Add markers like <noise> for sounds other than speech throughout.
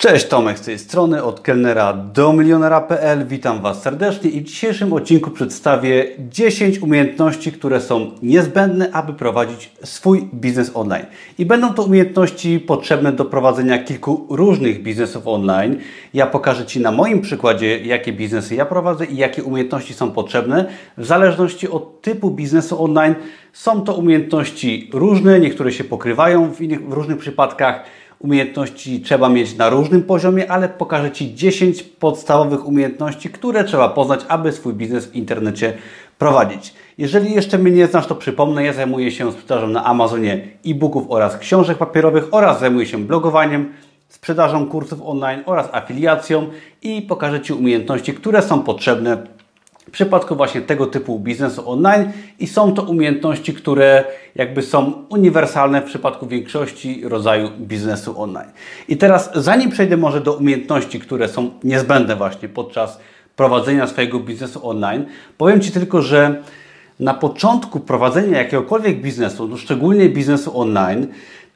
Cześć, Tomek z tej strony, od kelnera do milionera.pl. Witam Was serdecznie i w dzisiejszym odcinku przedstawię 10 umiejętności, które są niezbędne, aby prowadzić swój biznes online. I będą to umiejętności potrzebne do prowadzenia kilku różnych biznesów online. Ja pokażę Ci na moim przykładzie, jakie biznesy ja prowadzę i jakie umiejętności są potrzebne. W zależności od typu biznesu online są to umiejętności różne, niektóre się pokrywają w, innych, w różnych przypadkach umiejętności trzeba mieć na różnym poziomie, ale pokażę Ci 10 podstawowych umiejętności, które trzeba poznać, aby swój biznes w internecie prowadzić. Jeżeli jeszcze mnie nie znasz, to przypomnę, ja zajmuję się sprzedażą na Amazonie e-booków oraz książek papierowych oraz zajmuję się blogowaniem, sprzedażą kursów online oraz afiliacją i pokażę Ci umiejętności, które są potrzebne w przypadku właśnie tego typu biznesu online i są to umiejętności, które jakby są uniwersalne w przypadku większości rodzaju biznesu online. I teraz zanim przejdę może do umiejętności, które są niezbędne właśnie podczas prowadzenia swojego biznesu online, powiem Ci tylko, że na początku prowadzenia jakiegokolwiek biznesu, no szczególnie biznesu online,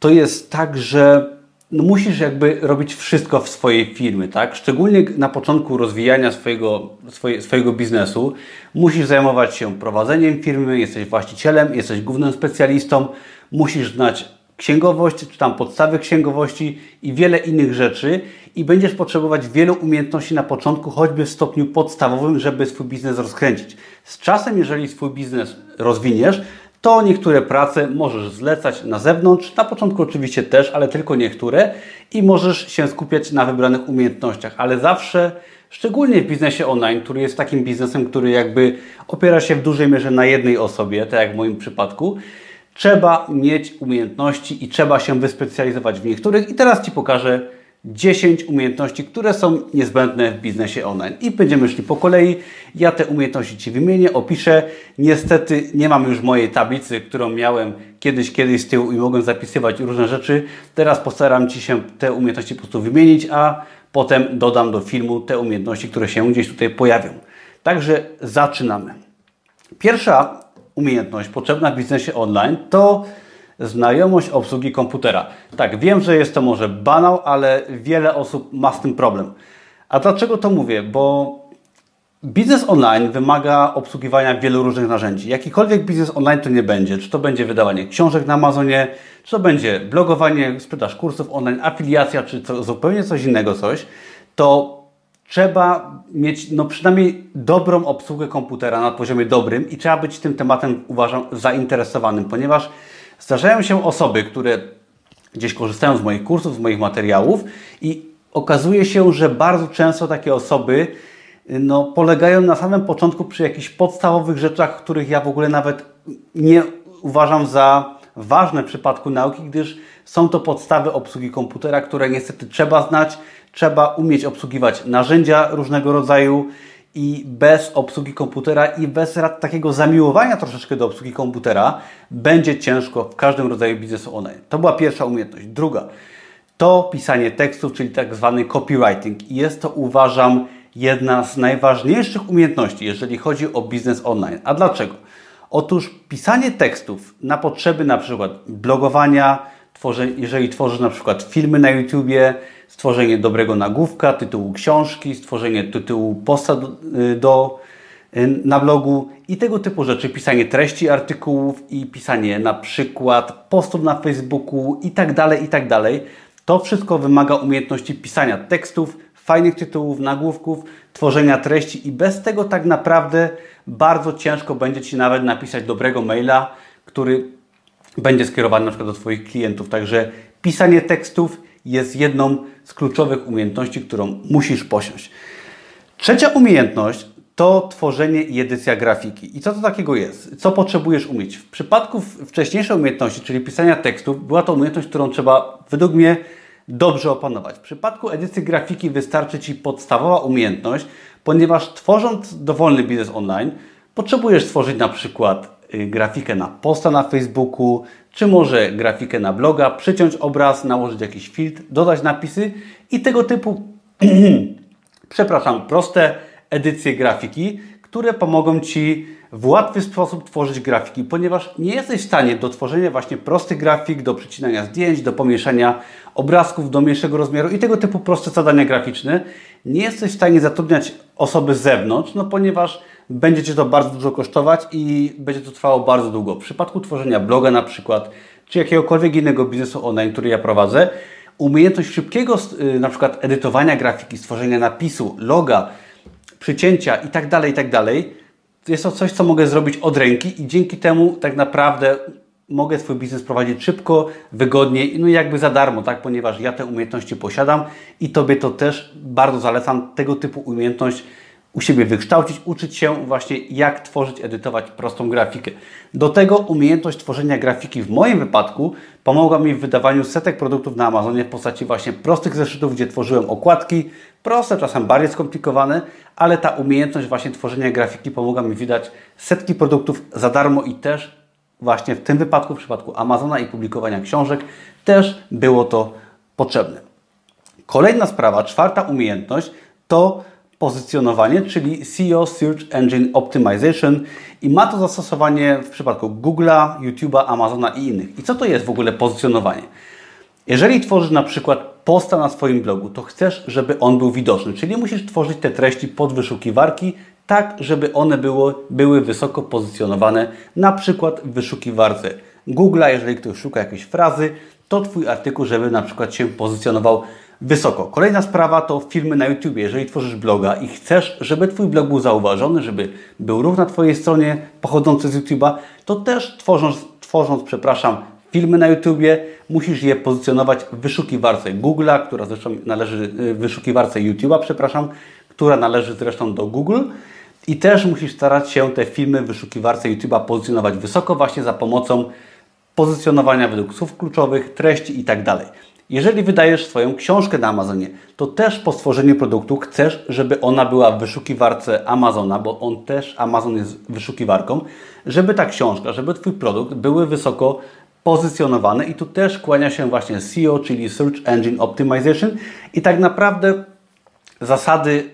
to jest tak, że no musisz jakby robić wszystko w swojej firmie, tak? Szczególnie na początku rozwijania swojego, swoje, swojego biznesu musisz zajmować się prowadzeniem firmy, jesteś właścicielem, jesteś głównym specjalistą, musisz znać księgowość, czy tam podstawy księgowości i wiele innych rzeczy i będziesz potrzebować wielu umiejętności na początku, choćby w stopniu podstawowym, żeby swój biznes rozkręcić. Z czasem, jeżeli swój biznes rozwiniesz, to niektóre prace możesz zlecać na zewnątrz, na początku oczywiście też, ale tylko niektóre i możesz się skupiać na wybranych umiejętnościach, ale zawsze, szczególnie w biznesie online, który jest takim biznesem, który jakby opiera się w dużej mierze na jednej osobie, tak jak w moim przypadku, trzeba mieć umiejętności i trzeba się wyspecjalizować w niektórych. I teraz Ci pokażę 10 umiejętności, które są niezbędne w biznesie online. I będziemy szli po kolei. Ja te umiejętności Ci wymienię, opiszę. Niestety nie mam już mojej tablicy, którą miałem kiedyś, kiedyś z tyłu i mogłem zapisywać różne rzeczy. Teraz postaram Ci się te umiejętności po prostu wymienić, a potem dodam do filmu te umiejętności, które się gdzieś tutaj pojawią. Także zaczynamy. Pierwsza umiejętność potrzebna w biznesie online to Znajomość obsługi komputera. Tak, wiem, że jest to może banał, ale wiele osób ma z tym problem. A dlaczego to mówię? Bo biznes online wymaga obsługiwania wielu różnych narzędzi. Jakikolwiek biznes online to nie będzie. Czy to będzie wydawanie książek na Amazonie, czy to będzie blogowanie, sprzedaż kursów online, afiliacja, czy co, zupełnie coś innego coś, to trzeba mieć no przynajmniej dobrą obsługę komputera na poziomie dobrym i trzeba być tym tematem, uważam, zainteresowanym, ponieważ Zdarzają się osoby, które gdzieś korzystają z moich kursów, z moich materiałów i okazuje się, że bardzo często takie osoby no, polegają na samym początku przy jakichś podstawowych rzeczach, których ja w ogóle nawet nie uważam za ważne w przypadku nauki, gdyż są to podstawy obsługi komputera, które niestety trzeba znać, trzeba umieć obsługiwać narzędzia różnego rodzaju, i bez obsługi komputera i bez takiego zamiłowania troszeczkę do obsługi komputera będzie ciężko w każdym rodzaju biznesu online. To była pierwsza umiejętność. Druga to pisanie tekstów, czyli tak zwany copywriting. I jest to, uważam, jedna z najważniejszych umiejętności, jeżeli chodzi o biznes online. A dlaczego? Otóż pisanie tekstów na potrzeby na przykład blogowania, jeżeli tworzysz na przykład filmy na YouTubie, stworzenie dobrego nagłówka, tytułu książki, stworzenie tytułu posta do, y, do, y, na blogu i tego typu rzeczy, pisanie treści artykułów i pisanie na przykład postów na Facebooku i tak dalej, i tak dalej. To wszystko wymaga umiejętności pisania tekstów, fajnych tytułów, nagłówków, tworzenia treści i bez tego tak naprawdę bardzo ciężko będzie Ci nawet napisać dobrego maila, który będzie skierowany na przykład do Twoich klientów. Także pisanie tekstów jest jedną z kluczowych umiejętności, którą musisz posiąść. Trzecia umiejętność to tworzenie i edycja grafiki. I co to takiego jest? Co potrzebujesz umieć? W przypadku wcześniejszej umiejętności, czyli pisania tekstów, była to umiejętność, którą trzeba według mnie dobrze opanować. W przypadku edycji grafiki wystarczy Ci podstawowa umiejętność, ponieważ tworząc dowolny biznes online, potrzebujesz stworzyć na przykład grafikę na posta na Facebooku, czy może grafikę na bloga, przyciąć obraz, nałożyć jakiś filtr, dodać napisy i tego typu, <clears throat> przepraszam, proste edycje grafiki, które pomogą Ci w łatwy sposób tworzyć grafiki, ponieważ nie jesteś w stanie do tworzenia właśnie prostych grafik, do przycinania zdjęć, do pomieszania obrazków do mniejszego rozmiaru i tego typu proste zadania graficzne, nie jesteś w stanie zatrudniać osoby z zewnątrz, no ponieważ będzie Cię to bardzo dużo kosztować i będzie to trwało bardzo długo. W przypadku tworzenia bloga na przykład, czy jakiegokolwiek innego biznesu online, który ja prowadzę, umiejętność szybkiego y, na przykład edytowania grafiki, stworzenia napisu, loga, przycięcia itd., tak itd., tak jest to coś, co mogę zrobić od ręki i dzięki temu tak naprawdę mogę swój biznes prowadzić szybko, wygodnie, no i jakby za darmo, tak? ponieważ ja te umiejętności posiadam i Tobie to też bardzo zalecam, tego typu umiejętność u siebie wykształcić, uczyć się właśnie jak tworzyć, edytować prostą grafikę. Do tego umiejętność tworzenia grafiki w moim wypadku pomogła mi w wydawaniu setek produktów na Amazonie w postaci właśnie prostych zeszytów, gdzie tworzyłem okładki, proste, czasem bardziej skomplikowane, ale ta umiejętność właśnie tworzenia grafiki pomogła mi wydać setki produktów za darmo i też właśnie w tym wypadku, w przypadku Amazona i publikowania książek, też było to potrzebne. Kolejna sprawa, czwarta umiejętność to pozycjonowanie, czyli SEO Search Engine Optimization i ma to zastosowanie w przypadku Google'a, YouTube'a, Amazona i innych. I co to jest w ogóle pozycjonowanie? Jeżeli tworzysz na przykład posta na swoim blogu, to chcesz, żeby on był widoczny, czyli musisz tworzyć te treści pod wyszukiwarki, tak żeby one było, były wysoko pozycjonowane, na przykład w wyszukiwarce Google'a, jeżeli ktoś szuka jakiejś frazy, to Twój artykuł, żeby na przykład się pozycjonował wysoko. Kolejna sprawa to filmy na YouTube. Jeżeli tworzysz bloga i chcesz, żeby Twój blog był zauważony, żeby był ruch na Twojej stronie pochodzący z YouTube'a, to też tworząc, tworząc przepraszam, filmy na YouTubie, musisz je pozycjonować w wyszukiwarce Google'a, która zresztą należy, wyszukiwarce YouTube'a, przepraszam, która należy zresztą do Google. I też musisz starać się te filmy w wyszukiwarce YouTube'a pozycjonować wysoko właśnie za pomocą pozycjonowania według słów kluczowych, treści itd. Jeżeli wydajesz swoją książkę na Amazonie, to też po stworzeniu produktu chcesz, żeby ona była w wyszukiwarce Amazona, bo on też, Amazon jest wyszukiwarką, żeby ta książka, żeby Twój produkt były wysoko pozycjonowane i tu też kłania się właśnie SEO, czyli Search Engine Optimization i tak naprawdę zasady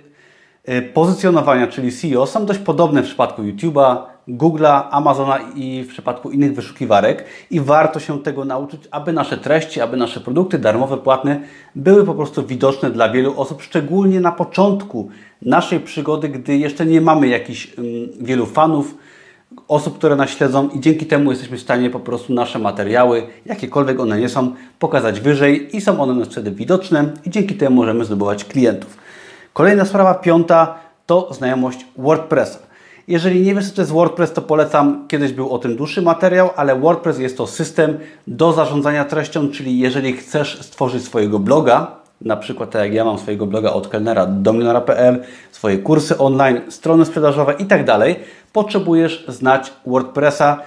y, pozycjonowania, czyli SEO są dość podobne w przypadku YouTube'a, Google'a, Amazona i w przypadku innych wyszukiwarek i warto się tego nauczyć, aby nasze treści, aby nasze produkty darmowe, płatne były po prostu widoczne dla wielu osób, szczególnie na początku naszej przygody, gdy jeszcze nie mamy jakichś um, wielu fanów, osób, które nas śledzą i dzięki temu jesteśmy w stanie po prostu nasze materiały, jakiekolwiek one nie są, pokazać wyżej i są one wtedy widoczne i dzięki temu możemy zdobywać klientów. Kolejna sprawa, piąta, to znajomość WordPressa. Jeżeli nie wiesz, co to jest WordPress, to polecam. Kiedyś był o tym dłuższy materiał, ale WordPress jest to system do zarządzania treścią, czyli jeżeli chcesz stworzyć swojego bloga, na przykład tak jak ja mam swojego bloga od kelnera do milionera.pl, swoje kursy online, strony sprzedażowe i tak dalej, potrzebujesz znać WordPressa.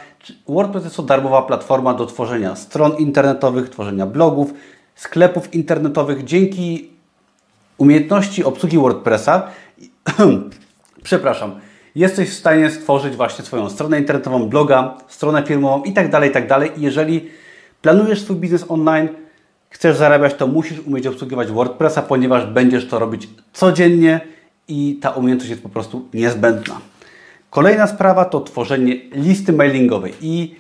WordPress jest to darmowa platforma do tworzenia stron internetowych, tworzenia blogów, sklepów internetowych. Dzięki umiejętności obsługi WordPressa, <clears throat> przepraszam, jesteś w stanie stworzyć właśnie swoją stronę internetową, bloga, stronę firmową i tak dalej, i tak dalej. Jeżeli planujesz swój biznes online, chcesz zarabiać, to musisz umieć obsługiwać WordPressa, ponieważ będziesz to robić codziennie i ta umiejętność jest po prostu niezbędna. Kolejna sprawa to tworzenie listy mailingowej i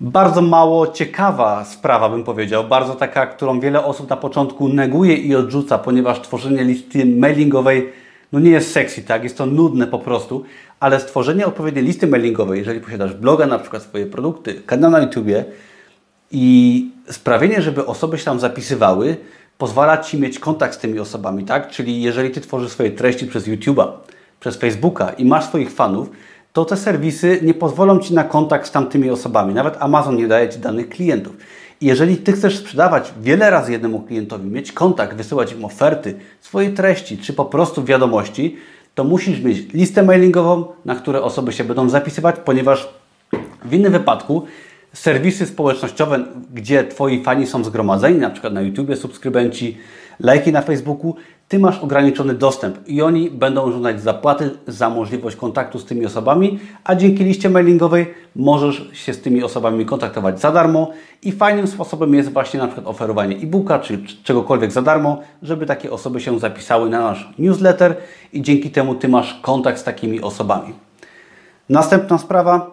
bardzo mało ciekawa sprawa, bym powiedział, bardzo taka, którą wiele osób na początku neguje i odrzuca, ponieważ tworzenie listy mailingowej no nie jest sexy, tak? Jest to nudne po prostu, ale stworzenie odpowiedniej listy mailingowej, jeżeli posiadasz bloga, na przykład swoje produkty, kanał na YouTubie i sprawienie, żeby osoby się tam zapisywały, pozwala Ci mieć kontakt z tymi osobami, tak? Czyli jeżeli Ty tworzysz swoje treści przez YouTube'a, przez Facebooka i masz swoich fanów, to te serwisy nie pozwolą Ci na kontakt z tamtymi osobami. Nawet Amazon nie daje Ci danych klientów. Jeżeli Ty chcesz sprzedawać wiele razy jednemu klientowi, mieć kontakt, wysyłać im oferty, swoje treści, czy po prostu wiadomości, to musisz mieć listę mailingową, na które osoby się będą zapisywać, ponieważ w innym wypadku serwisy społecznościowe, gdzie Twoi fani są zgromadzeni, na przykład na YouTube subskrybenci, lajki na Facebooku, Ty masz ograniczony dostęp i oni będą żądać zapłaty za możliwość kontaktu z tymi osobami, a dzięki liście mailingowej możesz się z tymi osobami kontaktować za darmo i fajnym sposobem jest właśnie na przykład oferowanie e-booka czy czegokolwiek za darmo, żeby takie osoby się zapisały na nasz newsletter i dzięki temu Ty masz kontakt z takimi osobami. Następna sprawa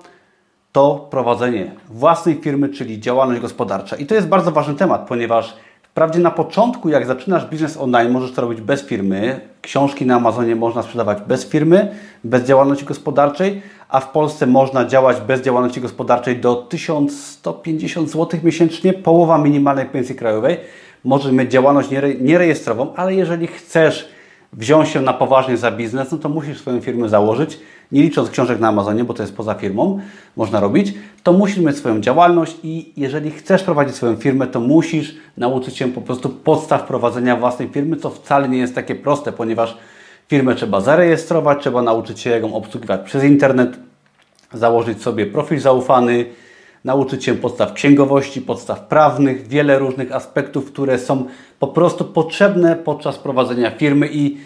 to prowadzenie własnej firmy, czyli działalność gospodarcza. I to jest bardzo ważny temat, ponieważ wprawdzie na początku, jak zaczynasz biznes online, możesz to robić bez firmy. Książki na Amazonie można sprzedawać bez firmy, bez działalności gospodarczej, a w Polsce można działać bez działalności gospodarczej do 1150 zł miesięcznie, połowa minimalnej pensji krajowej. Możesz mieć działalność nierejestrową, ale jeżeli chcesz wziąć się na poważnie za biznes, no to musisz swoją firmę założyć, nie licząc książek na Amazonie, bo to jest poza firmą, można robić, to musisz mieć swoją działalność i jeżeli chcesz prowadzić swoją firmę, to musisz nauczyć się po prostu podstaw prowadzenia własnej firmy, co wcale nie jest takie proste, ponieważ firmę trzeba zarejestrować, trzeba nauczyć się ją obsługiwać przez internet, założyć sobie profil zaufany, nauczyć się podstaw księgowości, podstaw prawnych, wiele różnych aspektów, które są po prostu potrzebne podczas prowadzenia firmy i,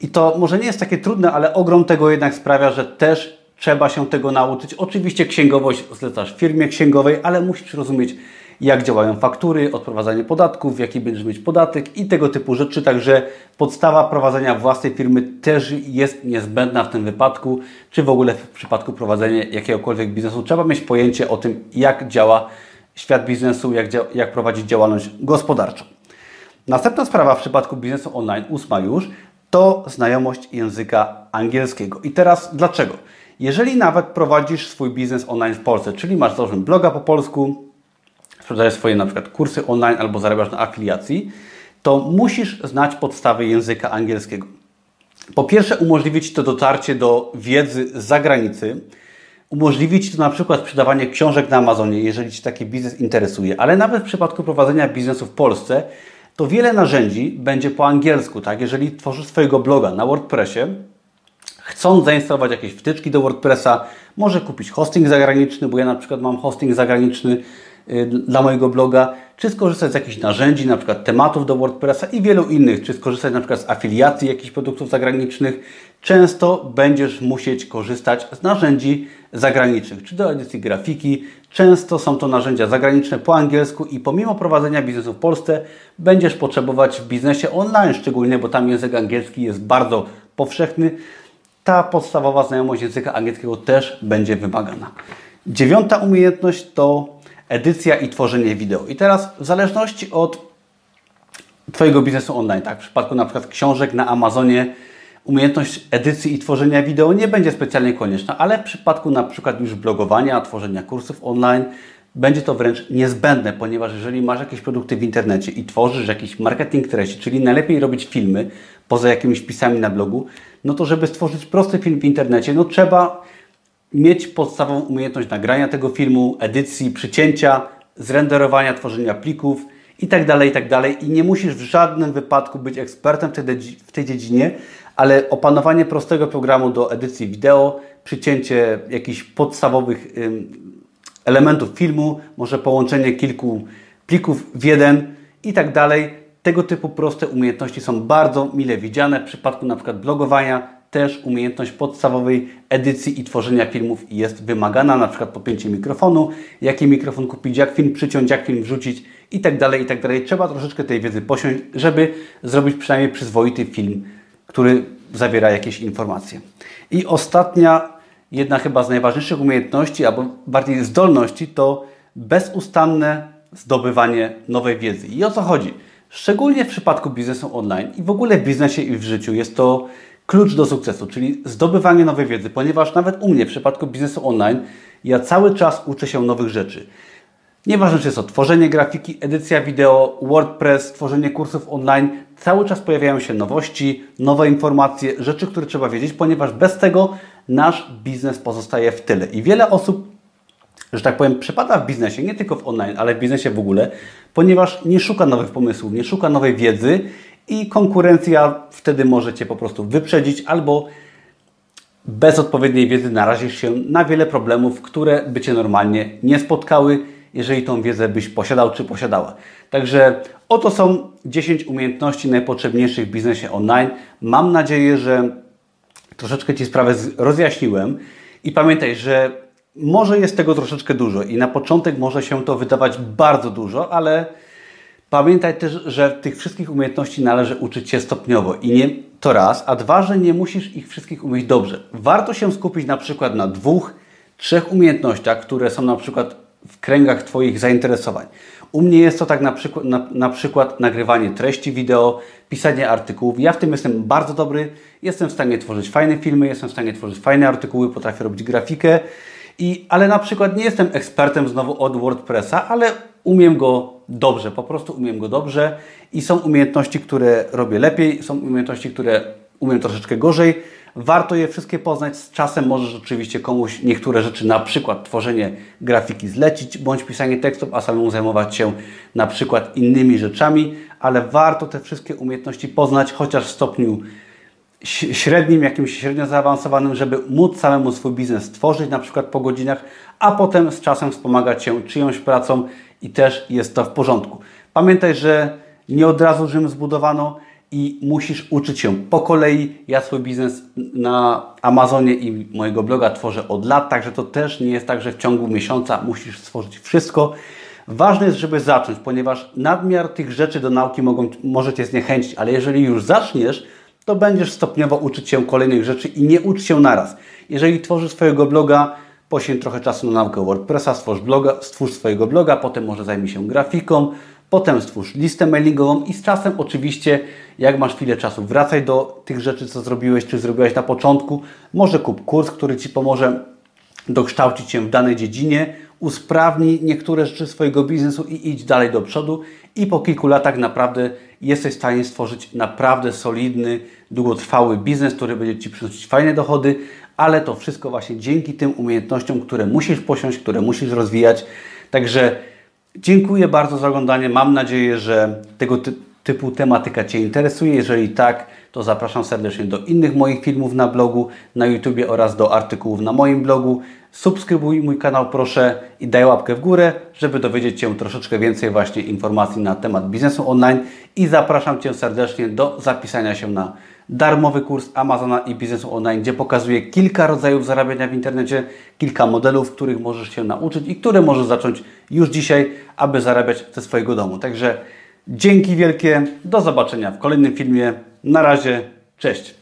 i to może nie jest takie trudne, ale ogrom tego jednak sprawia, że też trzeba się tego nauczyć. Oczywiście księgowość zlecasz firmie księgowej, ale musisz rozumieć, jak działają faktury, odprowadzanie podatków, jaki będziesz mieć podatek i tego typu rzeczy. Także podstawa prowadzenia własnej firmy też jest niezbędna w tym wypadku, czy w ogóle w przypadku prowadzenia jakiegokolwiek biznesu. Trzeba mieć pojęcie o tym, jak działa świat biznesu, jak, jak prowadzić działalność gospodarczą. Następna sprawa w przypadku biznesu online, ósma już, to znajomość języka angielskiego. I teraz dlaczego? Jeżeli nawet prowadzisz swój biznes online w Polsce, czyli masz założony bloga po polsku, sprzedajesz swoje na przykład kursy online albo zarabiasz na afiliacji, to musisz znać podstawy języka angielskiego. Po pierwsze, umożliwić to dotarcie do wiedzy z zagranicy, umożliwić to na przykład sprzedawanie książek na Amazonie, jeżeli Ci taki biznes interesuje, ale nawet w przypadku prowadzenia biznesu w Polsce, to wiele narzędzi będzie po angielsku. Tak? Jeżeli tworzysz swojego bloga na WordPressie, chcąc zainstalować jakieś wtyczki do WordPressa, może kupić hosting zagraniczny, bo ja na przykład mam hosting zagraniczny dla mojego bloga, czy skorzystać z jakichś narzędzi, na przykład tematów do WordPressa i wielu innych, czy skorzystać na przykład z afiliacji jakichś produktów zagranicznych. Często będziesz musieć korzystać z narzędzi zagranicznych, czy do edycji grafiki. Często są to narzędzia zagraniczne po angielsku i pomimo prowadzenia biznesu w Polsce będziesz potrzebować w biznesie online szczególnie, bo tam język angielski jest bardzo powszechny. Ta podstawowa znajomość języka angielskiego też będzie wymagana. Dziewiąta umiejętność to edycja i tworzenie wideo. I teraz w zależności od Twojego biznesu online, tak, w przypadku na przykład książek na Amazonie, umiejętność edycji i tworzenia wideo nie będzie specjalnie konieczna, ale w przypadku na przykład już blogowania, tworzenia kursów online, będzie to wręcz niezbędne, ponieważ jeżeli masz jakieś produkty w internecie i tworzysz jakiś marketing treści, czyli najlepiej robić filmy poza jakimiś pisami na blogu, no to żeby stworzyć prosty film w internecie, no trzeba mieć podstawową umiejętność nagrania tego filmu, edycji, przycięcia, zrenderowania, tworzenia plików itd., tak itd. Tak I nie musisz w żadnym wypadku być ekspertem w tej, dziedzinie, ale opanowanie prostego programu do edycji wideo, przycięcie jakichś podstawowych elementów filmu, może połączenie kilku plików w jeden i tak. Tego typu proste umiejętności są bardzo mile widziane w przypadku przykład blogowania, też umiejętność podstawowej edycji i tworzenia filmów jest wymagana, na przykład podpięcie mikrofonu, jaki mikrofon kupić, jak film przyciąć, jak film wrzucić i tak dalej, i tak. Trzeba troszeczkę tej wiedzy posiąść, żeby zrobić przynajmniej przyzwoity film, który zawiera jakieś informacje. I ostatnia, jedna chyba z najważniejszych umiejętności, albo bardziej zdolności, to bezustanne zdobywanie nowej wiedzy. I o co chodzi? Szczególnie w przypadku biznesu online i w ogóle w biznesie i w życiu jest to klucz do sukcesu, czyli zdobywanie nowej wiedzy, ponieważ nawet u mnie w przypadku biznesu online ja cały czas uczę się nowych rzeczy. Nieważne, czy jest to tworzenie grafiki, edycja wideo, WordPress, tworzenie kursów online, cały czas pojawiają się nowości, nowe informacje, rzeczy, które trzeba wiedzieć, ponieważ bez tego nasz biznes pozostaje w tyle. I wiele osób, że tak powiem, przypada w biznesie, nie tylko w online, ale w biznesie w ogóle, ponieważ nie szuka nowych pomysłów, nie szuka nowej wiedzy i konkurencja wtedy może Cię po prostu wyprzedzić albo bez odpowiedniej wiedzy narazisz się na wiele problemów, które by Cię normalnie nie spotkały jeżeli tą wiedzę byś posiadał czy posiadała. Także oto są 10 umiejętności najpotrzebniejszych w biznesie online. Mam nadzieję, że troszeczkę Ci sprawę rozjaśniłem i pamiętaj, że może jest tego troszeczkę dużo i na początek może się to wydawać bardzo dużo, ale pamiętaj też, że tych wszystkich umiejętności należy uczyć się stopniowo i nie to raz, a dwa, że nie musisz ich wszystkich umieć dobrze. Warto się skupić na przykład na dwóch, trzech umiejętnościach, które są na przykład w kręgach Twoich zainteresowań. U mnie jest to tak na przykład, na, na przykład nagrywanie treści wideo, pisanie artykułów. Ja w tym jestem bardzo dobry, jestem w stanie tworzyć fajne filmy, jestem w stanie tworzyć fajne artykuły, potrafię robić grafikę, i, ale na przykład nie jestem ekspertem znowu od WordPressa, ale umiem go dobrze, po prostu umiem go dobrze i są umiejętności, które robię lepiej, są umiejętności, które umiem troszeczkę gorzej. Warto je wszystkie poznać. Z czasem możesz oczywiście komuś niektóre rzeczy, na przykład tworzenie grafiki zlecić, bądź pisanie tekstów, a samemu zajmować się na przykład innymi rzeczami, ale warto te wszystkie umiejętności poznać, chociaż w stopniu średnim, jakimś średnio zaawansowanym, żeby móc samemu swój biznes stworzyć, na przykład po godzinach, a potem z czasem wspomagać się czyjąś pracą i też jest to w porządku. Pamiętaj, że nie od razu Rzym zbudowano i musisz uczyć się po kolei. Ja swój biznes na Amazonie i mojego bloga tworzę od lat, także to też nie jest tak, że w ciągu miesiąca musisz stworzyć wszystko. Ważne jest, żeby zacząć, ponieważ nadmiar tych rzeczy do nauki mogą, może Cię zniechęcić, ale jeżeli już zaczniesz, to będziesz stopniowo uczyć się kolejnych rzeczy i nie ucz się naraz. Jeżeli tworzysz swojego bloga, poświęć trochę czasu na naukę WordPressa, stwórz, bloga, stwórz swojego bloga, potem może zajmij się grafiką, potem stwórz listę mailingową i z czasem oczywiście, jak masz chwilę czasu, wracaj do tych rzeczy, co zrobiłeś, czy zrobiłeś na początku. Może kup kurs, który Ci pomoże dokształcić się w danej dziedzinie, usprawnij niektóre rzeczy swojego biznesu i idź dalej do przodu i po kilku latach naprawdę jesteś w stanie stworzyć naprawdę solidny, długotrwały biznes, który będzie Ci przynosić fajne dochody, ale to wszystko właśnie dzięki tym umiejętnościom, które musisz posiąść, które musisz rozwijać. Także dziękuję bardzo za oglądanie. Mam nadzieję, że tego typu tematyka Cię interesuje. Jeżeli tak, to zapraszam serdecznie do innych moich filmów na blogu, na YouTube oraz do artykułów na moim blogu. Subskrybuj mój kanał proszę i daj łapkę w górę, żeby dowiedzieć się troszeczkę więcej właśnie informacji na temat biznesu online i zapraszam Cię serdecznie do zapisania się na darmowy kurs Amazona i biznesu online, gdzie pokazuję kilka rodzajów zarabiania w internecie, kilka modelów, których możesz się nauczyć i które możesz zacząć już dzisiaj, aby zarabiać ze swojego domu. Także dzięki wielkie, do zobaczenia w kolejnym filmie. Na razie, cześć!